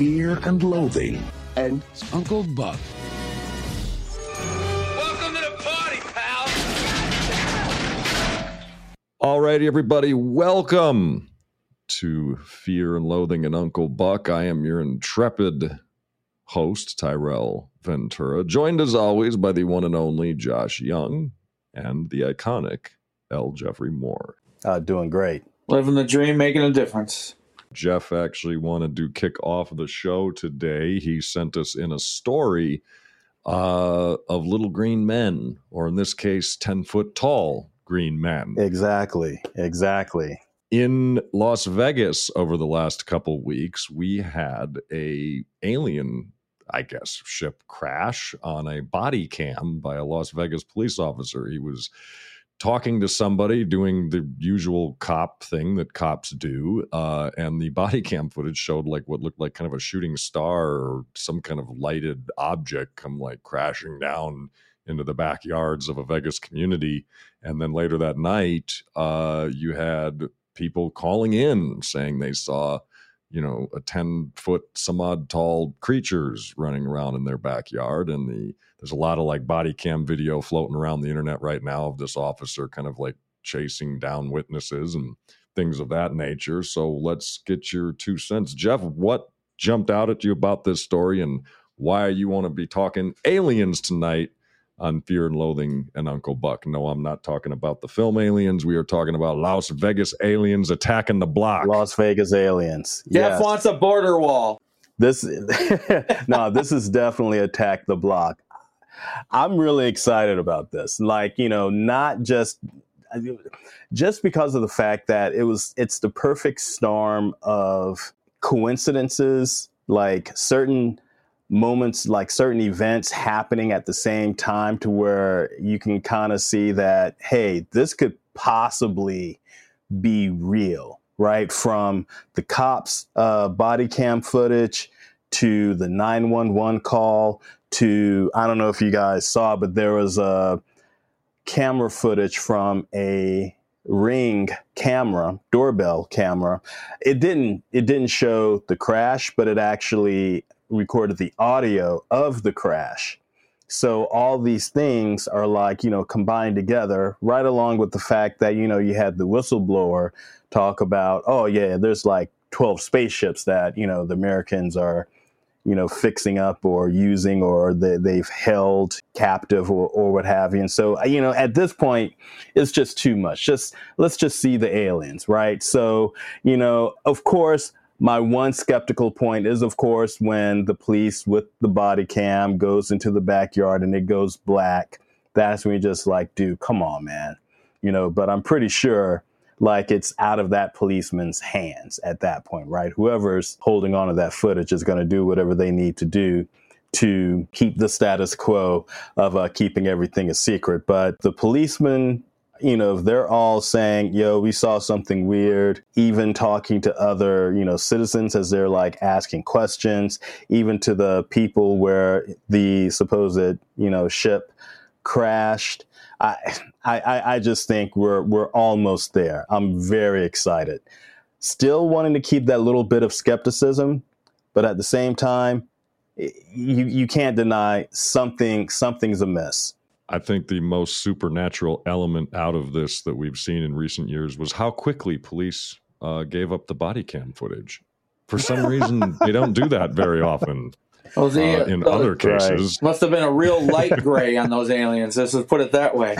Fear and Loathing and Uncle Buck. Welcome to the party, pal. All righty, everybody, welcome to Fear and Loathing and Uncle Buck. I am your intrepid host, Tyrel Ventura, joined as always by the one and only Josh Young and the iconic L. Jeffrey Moore. Uh, doing great. Living the dream, making a difference. Jeff actually wanted to kick off the show today. He sent us in a story uh, of little green men, or in this case, 10 foot tall green men. Exactly. Exactly. In Las Vegas over the last couple weeks, we had a alien, I guess, ship crash on a body cam by a Las Vegas police officer. He was talking to somebody doing the usual cop thing that cops do uh, and the body cam footage showed like what looked like kind of a shooting star or some kind of lighted object come like crashing down into the backyards of a vegas community. And then later that night uh, you had people calling in saying they saw you know a 10 foot some odd tall creatures running around in their backyard and the there's a lot of like body cam video floating around the internet right now of this officer kind of like chasing down witnesses and things of that nature. So let's get your two cents. Jeff, what jumped out at you about this story and why you want to be talking aliens tonight on Fear and Loathing and Uncle Buck? No, I'm not talking about the film Aliens. We are talking about Las Vegas aliens attacking the block. Las Vegas aliens. Jeff Yes. wants a border wall. This no, this is definitely attack the block. I'm really excited about this. Like, you know, not just just because of the fact that it was it's the perfect storm of coincidences, like certain moments, like certain events happening at the same time to where you can kind of see that, hey, this could possibly be real, right? From the cops' uh, body cam footage to the 911 call to, I don't know if you guys saw, but there was a camera footage from a ring camera doorbell camera it didn't it didn't show the crash but it actually recorded the audio of the crash. So all these things are like you know combined together right along with the fact that you know you had the whistleblower talk about oh yeah there's like 12 spaceships that you know the americans are you know fixing up or using or they, they've held captive or, or what have you. And so uh, you know at this point it's just too much. Just let's just see the aliens right? So you know of course my one skeptical point is of course when the police with the body cam goes into the backyard and it goes black that's when you just like dude come on man you know but i'm pretty sure like it's out of that policeman's hands at that point, right? Whoever's holding on to that footage is going to do whatever they need to do to keep the status quo of uh, keeping everything a secret. But the policemen, you know, if they're all saying, yo, we saw something weird, even talking to other, you know, citizens as they're like asking questions, even to the people where the supposed, you know, ship crashed. I, I, I just think we're we're almost there. I'm very excited. Still wanting to keep that little bit of skepticism, but at the same time, you you can't deny something something's amiss. I think the most supernatural element out of this that we've seen in recent years was how quickly police uh, gave up the body cam footage. For some reason, they don't do that very often. Oh, the, Uh, in the- other cases, must have been a real light gray on those aliens. Let's just put it that way.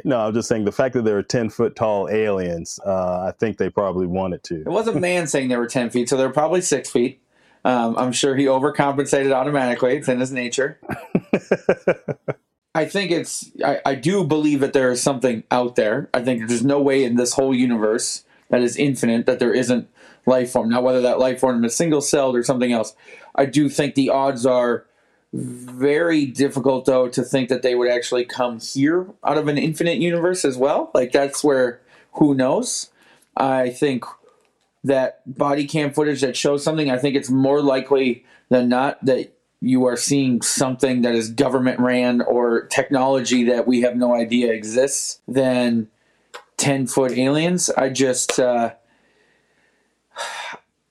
no, I'm just saying the fact that there are 10 foot tall aliens, uh, I think they probably wanted to. It wasn't man saying they were ten feet, so they're probably six feet. Um, I'm sure he overcompensated automatically. It's in his nature. I think it's. I, I do believe that there is something out there. I think there's no way in this whole universe that is infinite that there isn't life form. Now, whether that life form is single celled or something else, I do think the odds are very difficult, though, to think that they would actually come here out of an infinite universe as well. Like that's where who knows. I think that body cam footage that shows something. I think it's more likely than not that you are seeing something that is government ran or technology that we have no idea exists than 10 foot aliens. I just, uh,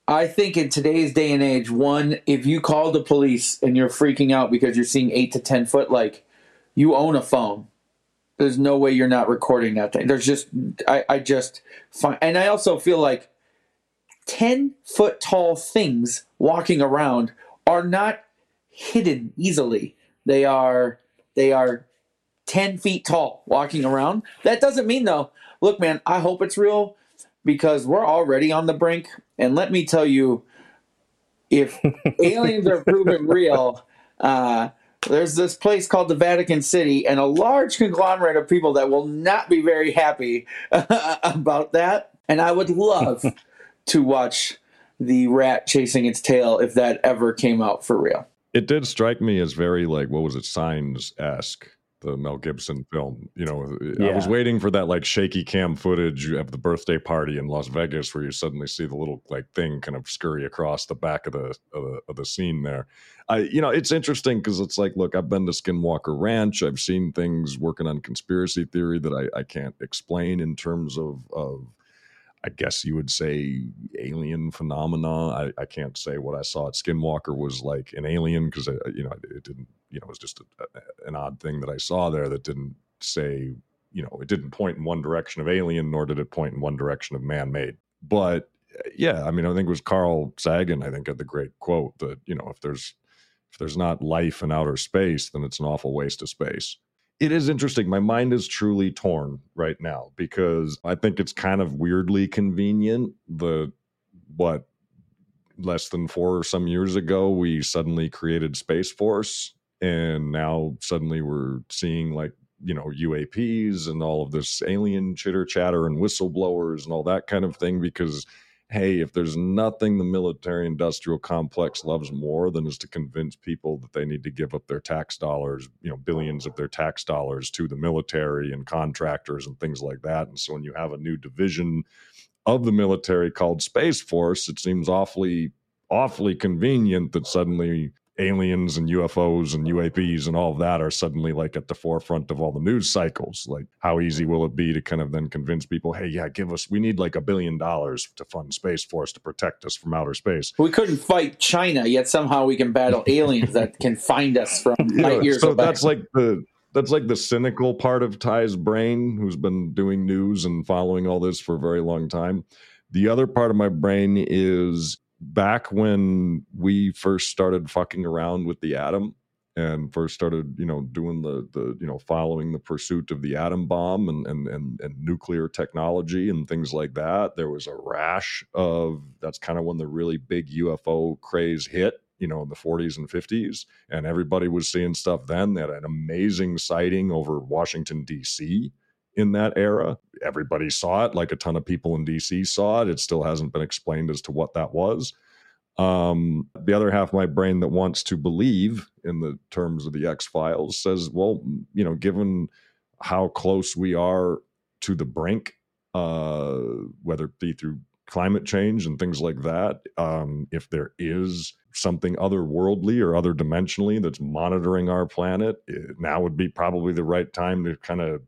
I think in today's day and age, one, if you call the police and you're freaking out because you're seeing eight to ten foot, like you own a phone. There's no way you're not recording that thing. There's just I, I just find and I also feel like ten foot tall things walking around are not hidden easily. They are they are ten feet tall walking around. That doesn't mean though. Look, man, I hope it's real because we're already on the brink. And let me tell you, if aliens are proven real, uh, there's this place called the Vatican City, and a large conglomerate of people that will not be very happy about that. And I would love to watch the rat chasing its tail if that ever came out for real. It did strike me as very like what was it, Signs esque, the Mel Gibson film. You know, I was waiting for that like shaky cam footage of the birthday party in Las Vegas, where you suddenly see the little like thing kind of scurry across the back of the of the, of the scene there. I, you know, it's interesting because it's like, look, I've been to Skinwalker Ranch. I've seen things working on conspiracy theory that I, I can't explain in terms of of I guess you would say alien phenomena. I, I can't say what I saw at Skinwalker was like an alien because you know it didn't you know it was just a, a- an odd thing that I saw there that didn't say you know it didn't point in one direction of alien nor did it point in one direction of man made. But uh, yeah, I mean I think it was Carl Sagan I think had the great quote that you know if there's if there's not life in outer space then it's an awful waste of space it is interesting. My mind is truly torn right now because I think it's kind of weirdly convenient. The what less than four or some years ago, we suddenly created Space Force, and now suddenly we're seeing like you know UAPs and all of this alien chitter chatter and whistleblowers and all that kind of thing because hey, if there's nothing the military industrial complex loves more than is to convince people that they need to give up their tax dollars, you know, billions of their tax dollars to the military and contractors and things like that. And so when you have a new division of the military called Space Force, it seems awfully, awfully convenient that suddenly aliens and UFOs and UAPs and all of that are suddenly like at the forefront of all the news cycles. Like, how easy will it be to kind of then convince people, hey, yeah, give us, we need like a billion dollars to fund Space Force to protect us from outer space. We couldn't fight China, yet somehow we can battle aliens that can find us from light years so away. that's like the that's like the cynical part of Ty's brain, who's been doing news and following all this for a very long time. The other part of my brain is back when we first started fucking around with the atom and first started, you know, doing the the you know following the pursuit of the atom bomb and and and, and nuclear technology and things like that. There was a rash of that's kind of when the really big UFO craze hit you know in the 40s and 50s and everybody was seeing stuff then had an amazing sighting over washington d.c in that era everybody saw it like a ton of people in d.c saw it it still hasn't been explained as to what that was um, the other half of my brain that wants to believe in the terms of the x files says well you know given how close we are to the brink uh, whether it be through climate change and things like that. Um, if there is something otherworldly or other dimensionally that's monitoring our planet, now would be probably the right time to kind of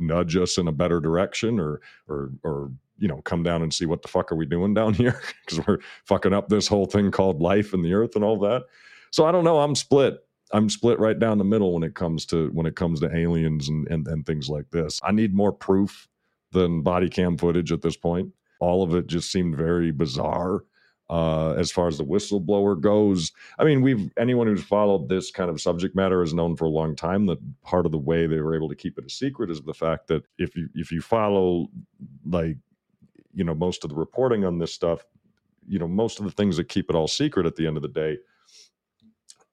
nudge us in a better direction or or or you know come down and see what the fuck are we doing down here? Because we're fucking up this whole thing called life and the earth and all that. So i don't know i'm split. I'm split right down the middle when it comes to when it comes to aliens and and, and things like this. I need more proof than body cam footage at this point. All of it just seemed very bizarre uh, as far as the whistleblower goes. I mean, we've anyone who's followed this kind of subject matter has known for a long time that part of the way they were able to keep it a secret is the fact that if you if you follow like you know most of the reporting on this stuff, you know most of the things that keep it all secret at the end of the day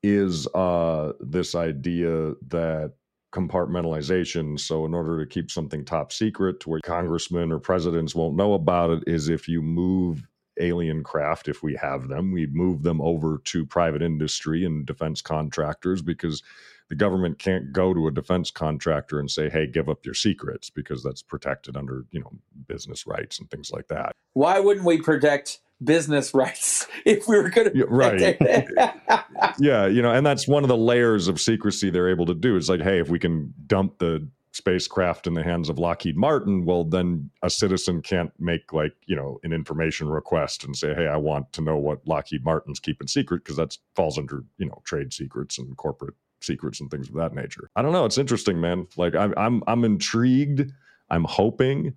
is uh, this idea that compartmentalization. So, in order to keep something top secret to where congressmen or presidents won't know about it, is if you move alien craft, if we have them, we move them over to private industry and defense contractors because the government can't go to a defense contractor and say, "Hey, give up your secrets," because that's protected under you know business rights and things like that. Why wouldn't we protect business rights if we were going to Yeah, right. right? yeah, you know, and that's one of the layers of secrecy they're able to do. It's like, hey, if we can dump the spacecraft in the hands of Lockheed Martin, well, then a citizen can't make like, you know, an information request and say, hey, I want to know what Lockheed Martin's keeping secret because that falls under, you know, trade secrets and corporate secrets and things of that nature. I don't know. It's interesting, man. Like I'm, I'm, I'm intrigued. I'm hoping.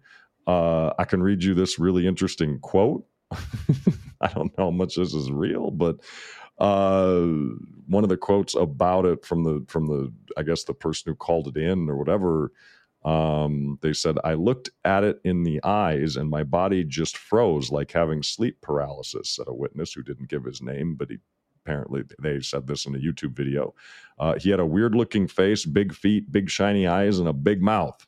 Uh, I can read you this really interesting quote. I don't know how much this is real, but uh, one of the quotes about it from the from the I guess the person who called it in or whatever. Um, they said I looked at it in the eyes and my body just froze like having sleep paralysis. Said a witness who didn't give his name, but he apparently they said this in a YouTube video. Uh, he had a weird looking face, big feet, big shiny eyes, and a big mouth.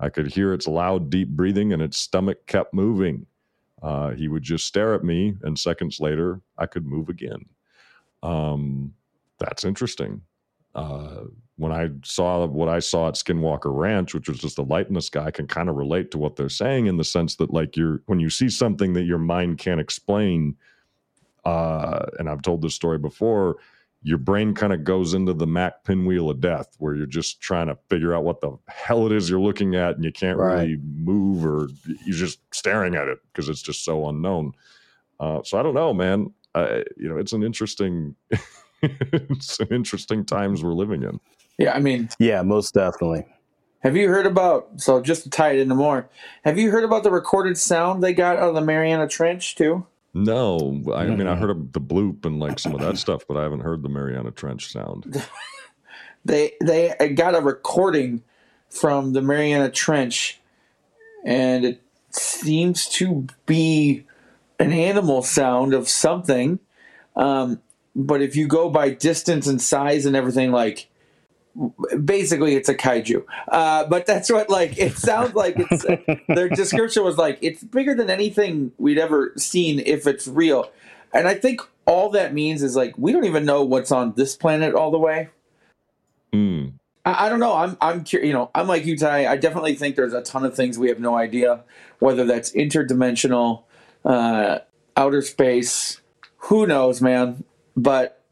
I could hear its loud, deep breathing, and its stomach kept moving. Uh, he would just stare at me, and seconds later, I could move again. Um, that's interesting. Uh, when I saw what I saw at Skinwalker Ranch, which was just a light in the sky, I can kind of relate to what they're saying in the sense that, like, you're when you see something that your mind can't explain, uh, and I've told this story before, your brain kind of goes into the Mac pinwheel of death, where you're just trying to figure out what the hell it is you're looking at, and you can't Right. really move, or you're just staring at it because it's just so unknown. Uh, so I don't know, man. Uh, you know, it's an interesting, it's an interesting times we're living in. Yeah, I mean, Yeah, most definitely. have you heard about? So just to tie it into more, have you heard about the recorded sound they got out of the Mariana Trench too? No, I mean I heard of the bloop and like some of that stuff, but I haven't heard the Mariana Trench sound. They they got a recording from the Mariana Trench, and it seems to be an animal sound of something. Um, but if you go by distance and size and everything, like basically it's a kaiju. Uh, but that's what like it sounds like. It's their description was like it's bigger than anything we'd ever seen if it's real. And I think all that means is like we don't even know what's on this planet all the way. Mm. I, I don't know. I'm I'm curious. You know, I'm like you, Ty. I definitely think there's a ton of things we have no idea whether that's interdimensional, uh, outer space. Who knows, man? But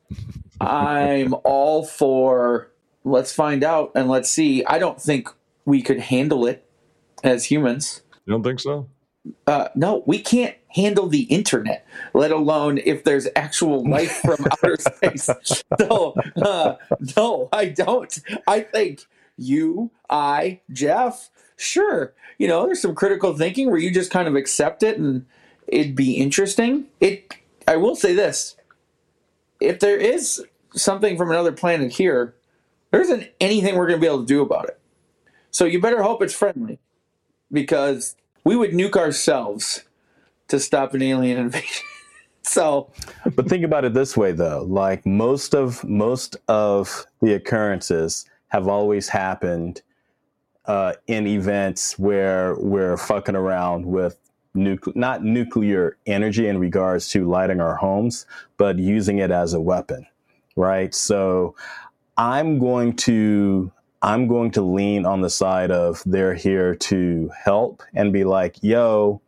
I'm all for let's find out and let's see. I don't think we could handle it as humans. You don't think so? Uh, no, we can't handle the internet, let alone if there's actual life from outer space. So, uh, no, I don't. I think you, I, Jeff, sure. You know, there's some critical thinking where you just kind of accept it and it'd be interesting. It. I will say this: if there is something from another planet here, there isn't anything we're going to be able to do about it. So you better hope it's friendly, because we would nuke ourselves to stop an alien invasion. so But think about it this way though, like most of most of the occurrences have always happened uh, in events where we're fucking around with nucle- not nuclear energy in regards to lighting our homes, but using it as a weapon, right? So I'm going to I'm going to lean on the side of they're here to help and be like, yo,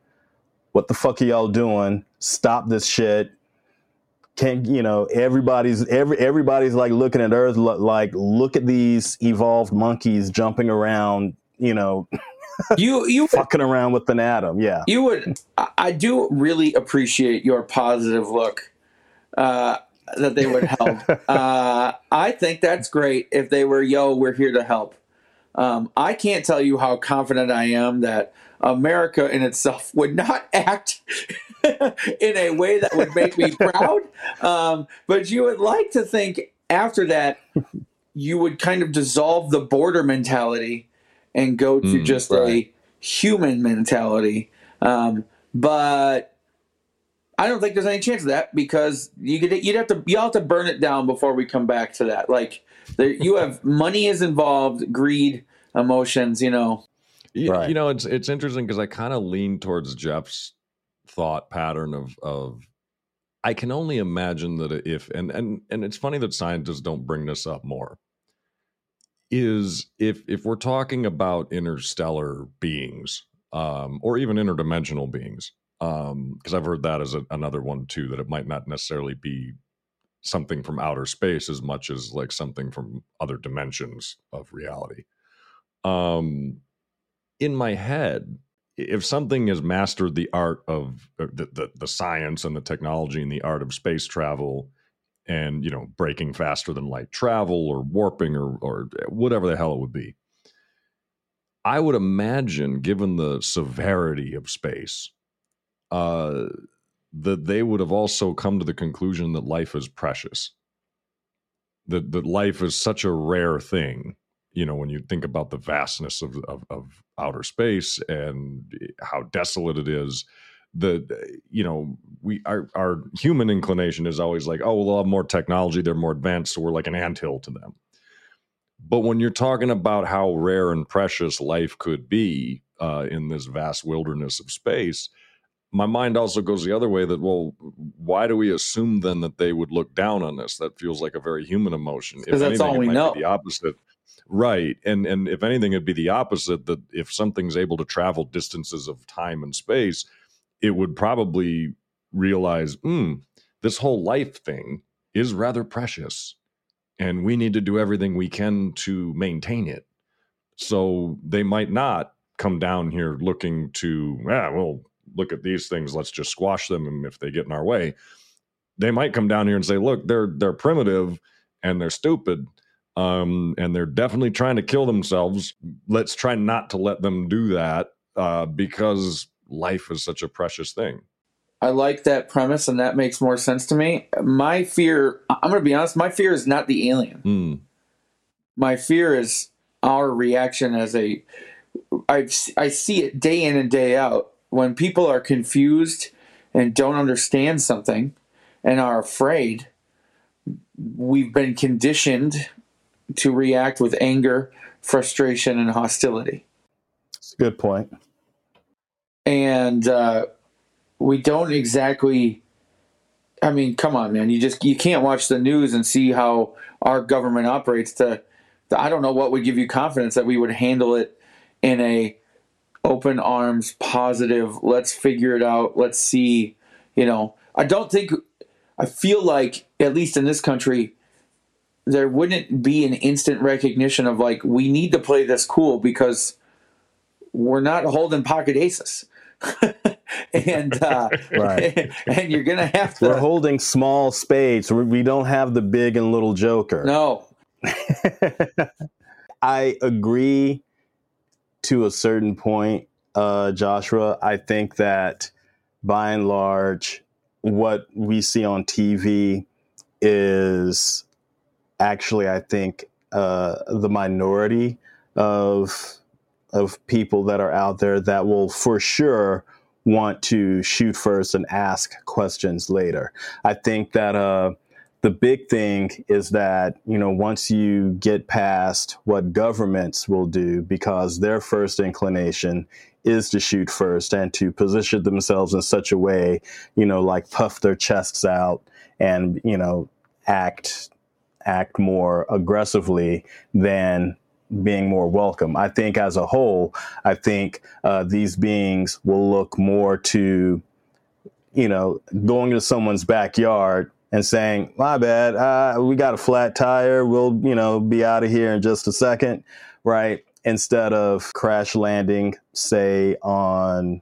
what the fuck are y'all doing? Stop this shit. Can you know everybody's every everybody's like looking at Earth like look at these evolved monkeys jumping around, you know, you you fucking around with an atom. Yeah. you would I, do really appreciate your positive look uh, that they would help. uh, I think that's great if they were yo, we're here to help. Um, I can't tell you how confident I am that America in itself would not act in a way that would make me proud. Um, but you would like to think after that, you would kind of dissolve the border mentality and go to Mm, just right. a human mentality. Um, but I don't think there's any chance of that because you could you'd have to you have to burn it down before we come back to that. Like there, you have money is involved, greed, emotions. You know, You, Right. you know, it's it's interesting because I kind of lean towards Jeff's thought pattern of of I can only imagine that if and and and it's funny that scientists don't bring this up more. Is if if we're talking about interstellar beings, um, or even interdimensional beings, because I've heard that as a, another one too, that it might not necessarily be something from outer space as much as like something from other dimensions of reality. Um, in my head, if something has mastered the art of uh, the, the, the science and the technology and the art of space travel and you know breaking faster than light travel or warping or or whatever the hell it would be. I would imagine given the severity of space uh that they would have also come to the conclusion that life is precious. That that life is such a rare thing you know when you think about the vastness of, of, of outer space and how desolate it is the you know we our, our human inclination is always like oh well have more technology they're more advanced so we're like an anthill to them. But when you're talking about how rare and precious life could be uh, in this vast wilderness of space my mind also goes the other way that well why do we assume then that they would look down on this that feels like a very human emotion. Because that's anything, all we know. the opposite. Right and and if anything it'd be the opposite that if something's able to travel distances of time and space it would probably realize hmm, this whole life thing is rather precious and we need to do everything we can to maintain it. So they might not come down here looking to yeah well look at these things let's just squash them and if they get in our way they might come down here and say look they're they're primitive and they're stupid um, and they're definitely trying to kill themselves. Let's try not to let them do that uh, because life is such a precious thing I like that premise, and that makes more sense to me. My fear, I'm going to be honest, my fear is not the alien. Mm. My fear is our reaction as a. I I see it day in and day out when people are confused and don't understand something and are afraid. We've been conditioned to react with anger, frustration, and hostility. That's a good point. And uh, we don't exactly I mean, come on, man. You just you can't watch the news and see how our government operates to, to I don't know what would give you confidence that we would handle it in a open arms, positive, let's figure it out, let's see, you know. I don't think I feel like at least in this country there wouldn't be an instant recognition of like we need to play this cool because we're not holding pocket aces. and uh, Right. and you're gonna have to. We're holding small spades. We- We don't have the big and little joker. no, I agree to a certain point, uh, Joshua. I think that by and large, what we see on TV is actually, I think, uh, the minority of of people that are out there that will for sure want to shoot first and ask questions later. I think that uh, the big thing is that you know once you get past what governments will do because their first inclination is to shoot first and to position themselves in such a way you know like puff their chests out and you know act act more aggressively than being more welcome. I think as a whole, I think uh, these beings will look more to, you know, going to someone's backyard and saying, "My bad, uh, we got a flat tire. We'll, you know, be out of here in just a second, right?" Instead of crash landing, say on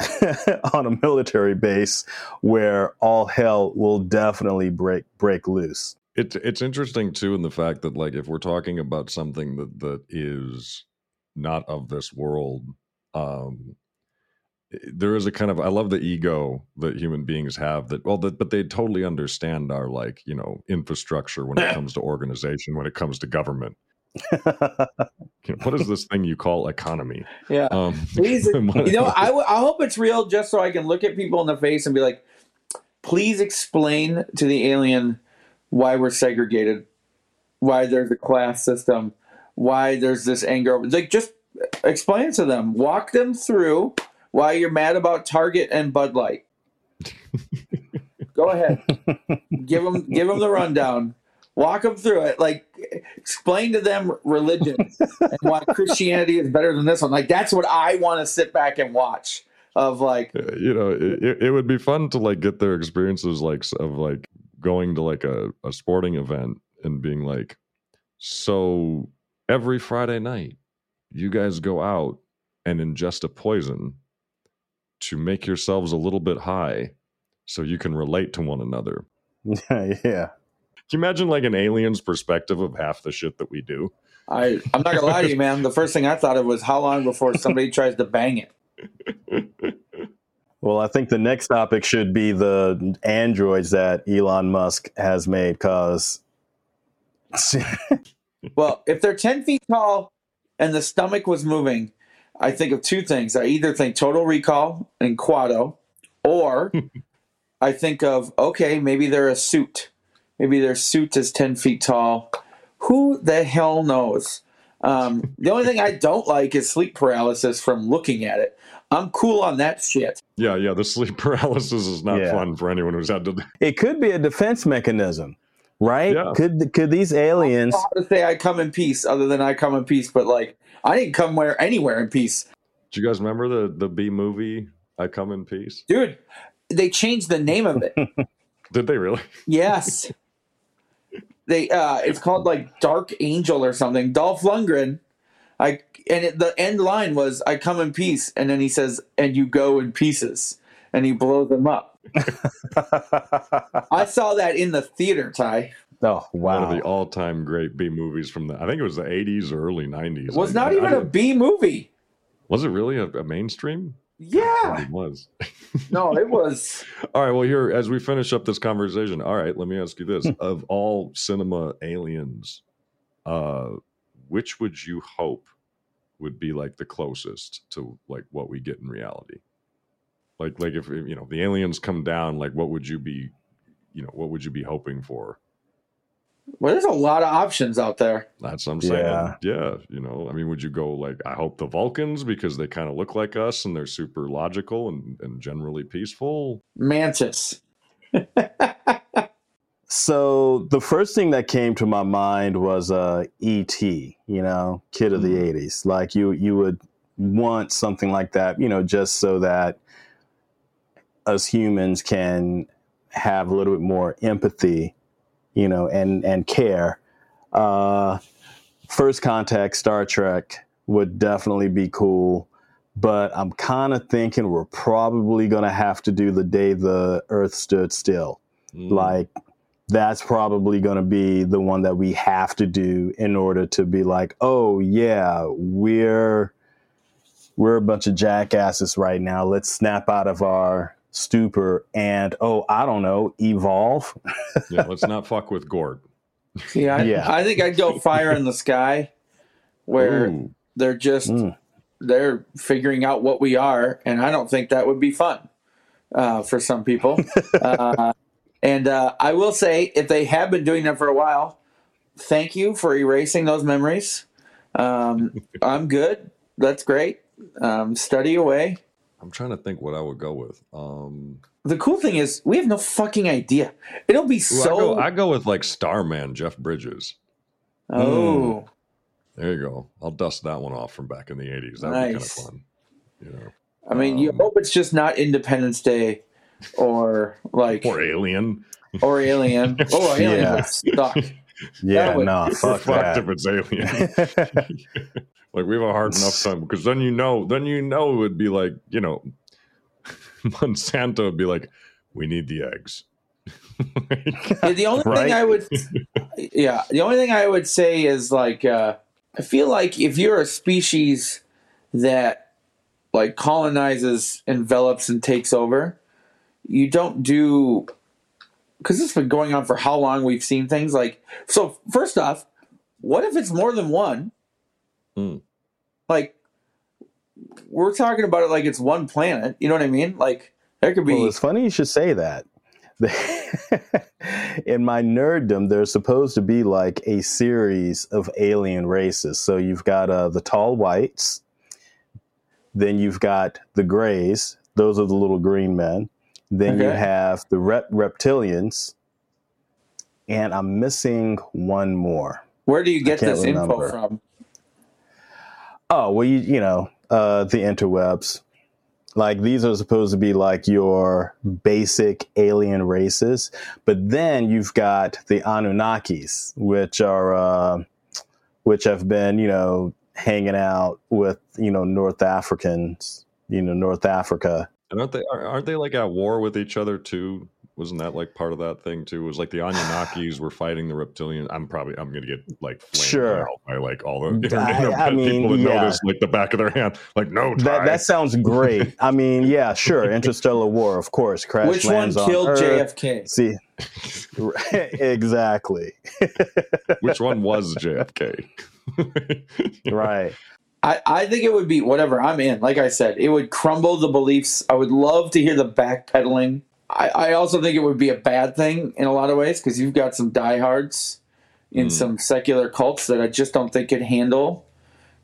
on a military base where all hell will definitely break break loose. It's it's interesting too in the fact that like if we're talking about something that that is not of this world, um, there is a kind of I love the ego that human beings have that well that but they totally understand our like you know infrastructure when it comes to organization when it comes to government. You know, what is this thing you call economy? yeah. Um, Please, you know, I, w- I hope it's real just so I can look at people in the face and be like, please explain to the alien why we're segregated, why there's a class system, why there's this anger. Like, just explain to them. Walk them through why you're mad about Target and Bud Light. Go ahead. give them give them the rundown. Walk them through it. Like explain to them religion and why Christianity is better than this one. Like that's what I want to sit back and watch. Of like, Uh, you know it- it would be fun to like get their experiences like of like going to like a, a sporting event and being like so every friday night you guys go out and ingest a poison to make yourselves a little bit high so you can relate to one another. yeah. Can you imagine like an alien's perspective of half the shit that we do? I I'm not gonna lie to you, man. The first thing I thought of was how long before somebody tries to bang it. Well, I think the next topic should be the androids that Elon Musk has made because Well, if they're ten feet tall and the stomach was moving, I think of two things. I either think Total Recall and Kuato, or I think of okay, maybe they're a suit. Maybe their suit is ten feet tall. Who the hell knows? Um, the only thing I don't like is sleep paralysis from looking at it. I'm cool on that shit. Yeah, yeah. The sleep paralysis is not Yeah. fun for anyone who's had to. it could be a defense mechanism, right? Yeah. Could could these aliens? How to say I come in peace, other than I come in peace, but like I didn't come where anywhere in peace, Do you guys remember the the B movie? I come in peace. dude. They changed the name of it. Did they really? Yes. They uh it's called like Dark Angel or something. Dolph Lundgren. I and it, the end line was I come in peace and then he says and you go in pieces and he blows them up. I saw that in the theater, Ty. oh One of wow! the all time great B movies from the I think it was the eighties or early nineties. It was not even a B movie. Was it really a, a mainstream? Yeah. It was. No, it was All right. Well, here, as we finish up this conversation, all right, let me ask you this: of all cinema aliens, uh, which would you hope would be like the closest to like what we get in reality? Like, like if you know the aliens come down, like what would you be, you know, what would you be hoping for? well, there's a lot of options out there. That's what I'm saying. Yeah. Yeah. You know, I mean, would you go like, I hope the Vulcans because they kind of look like us and they're super logical and, and generally peaceful? Mantis. So the first thing that came to my mind was uh, E.T. You know, kid of the Mm. '80s. Like you, you would want something like that. You know, just so that us humans can have a little bit more empathy. You know, and and care. Uh, First Contact, Star Trek would definitely be cool. But I'm kind of thinking we're probably going to have to do the day the Earth stood still Mm. like that's probably going to be the one that we have to do in order to be like oh yeah we're we're a bunch of jackasses right now let's snap out of our stupor and oh i don't know evolve yeah, let's not fuck with Gort. See, I, Yeah. I think I'd go fire in the sky where Ooh. they're just Mm. they're figuring out what we are and i don't think that would be fun uh, for some people uh, and uh, i will say if they have been doing that for a while thank you for erasing those memories um, i'm good that's great um, study away I'm trying to think what I would go with. Um, the cool thing is we have no fucking idea it'll be ooh, so I, go, I go with like Starman, Jeff Bridges. oh There you go. I'll dust that one off from back in the 80s. That would be kind of fun. You know, i mean you Um, hope it's just not independence day or like or Alien. or alien oh alien Yeah. would suck yeah That would- no We're fuck fucked if it's Alien. like we have a hard enough time because then you know, then you know it would be like you know, Monsanto would be like, we need the eggs. Yeah, the only Right? thing I would, yeah, the only thing I would say is like, uh, I feel like if you're a species that like colonizes, envelops, and takes over, you don't do because this has been going on for how long we've seen things like. So first off, what if it's more than one? Hmm. Like, we're talking about it like it's one planet. You know what I mean? Like there could be. well it's funny you should say that in my nerddom there's supposed to be like a series of alien races so you've got uh, the tall whites then you've got the grays those are the little green men then you have the rep- reptilians and i'm missing one more where do you get this info from? Oh well, you you know uh, the interwebs. Like these are supposed to be like your basic alien races, but then you've got the Anunnakis, which are uh, which have been you know hanging out with you know North Africans, you know North Africa. And aren't they aren't they like at war with each other too? Wasn't that like part of that thing too? It was like the Anunnakis were fighting the reptilian. I'm probably I'm gonna get like Sure. out by like all the internet I- I mean, people that yeah. know this like the back of their hand. Like no, That Ty. that sounds great. I mean, yeah, sure, interstellar war, of course. Crash Which one lands on killed Earth. JFK? See, exactly, which one was JFK? right. I, I think it would be whatever I'm in. Like I said, it would crumble the beliefs. I would love to hear the backpedaling. I, I also think it would be a bad thing in a lot of ways because you've got some diehards in Mm. some secular cults that I just don't think could handle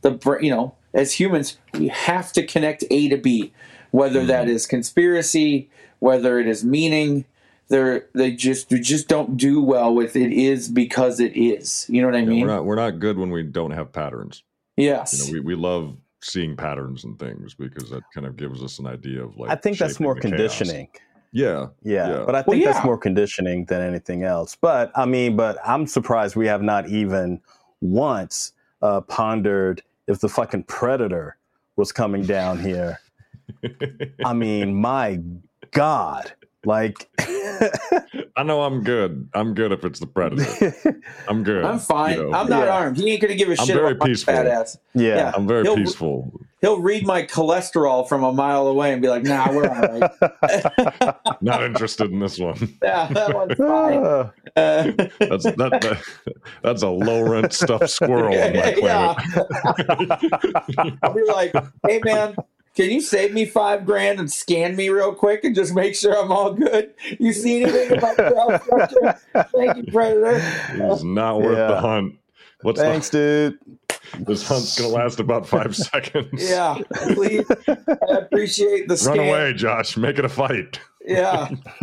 the you know as humans we have to connect A to B, whether that is conspiracy, whether it is meaning. They're they just they just don't do well with it is because it is. You know what I Yeah, mean? we're not we're not good when we don't have patterns. Yes. You know, we, we love seeing patterns and things because that kind of gives us an idea of like I think that's more conditioning. Yeah. Yeah, Yeah. but I Well, think yeah. that's more conditioning than anything else. But I mean, but I'm surprised we have not even once uh, pondered if the fucking predator was coming down here. I mean, my God, like, I know I'm good. I'm good if it's the predator. I'm good. I'm fine. you know. I'm not Yeah. armed. He ain't gonna give a I'm shit very about my peaceful. fat ass. yeah, Yeah. I'm very He'll- peaceful. He'll read my cholesterol from a mile away and be like, "Nah, we're all right. Not interested in this one. yeah, that one's fine." Uh, That's that, that that's a low rent stuffed squirrel on my planet. I'll be like, "Hey, man." Can you save me five grand and scan me real quick and just make sure I'm all good? You see anything about cell structure? Thank you, Predator. It's not worth the hunt. What's thanks, dude. this hunt's gonna last about five seconds. Yeah, please. I appreciate the scan. Run away, Josh. Make it a fight. Yeah.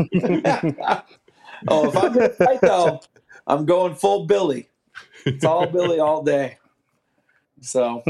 oh, if I'm gonna fight though, I'm going full Billy. It's all Billy all day. So